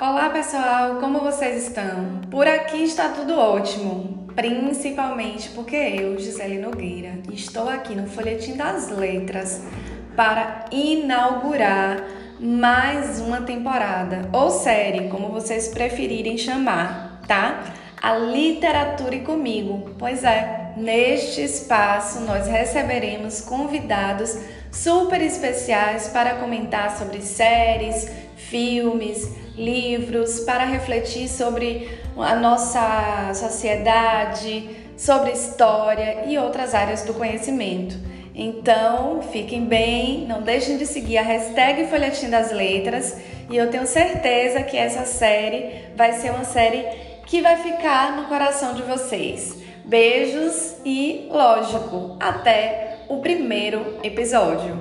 Olá pessoal, como vocês estão? Por aqui está tudo ótimo, principalmente porque eu, Gisele Nogueira, estou aqui no Folhetim das Letras para inaugurar mais uma temporada, ou série, como vocês preferirem chamar, tá? A literatura e comigo. Pois é, neste espaço nós receberemos convidados super especiais para comentar sobre séries, filmes, livros, para refletir sobre a nossa sociedade, sobre história e outras áreas do conhecimento. Então, fiquem bem, não deixem de seguir a hashtag Folhetim das Letras e eu tenho certeza que essa série vai ser uma série que vai ficar no coração de vocês. Beijos e, lógico, até o primeiro episódio.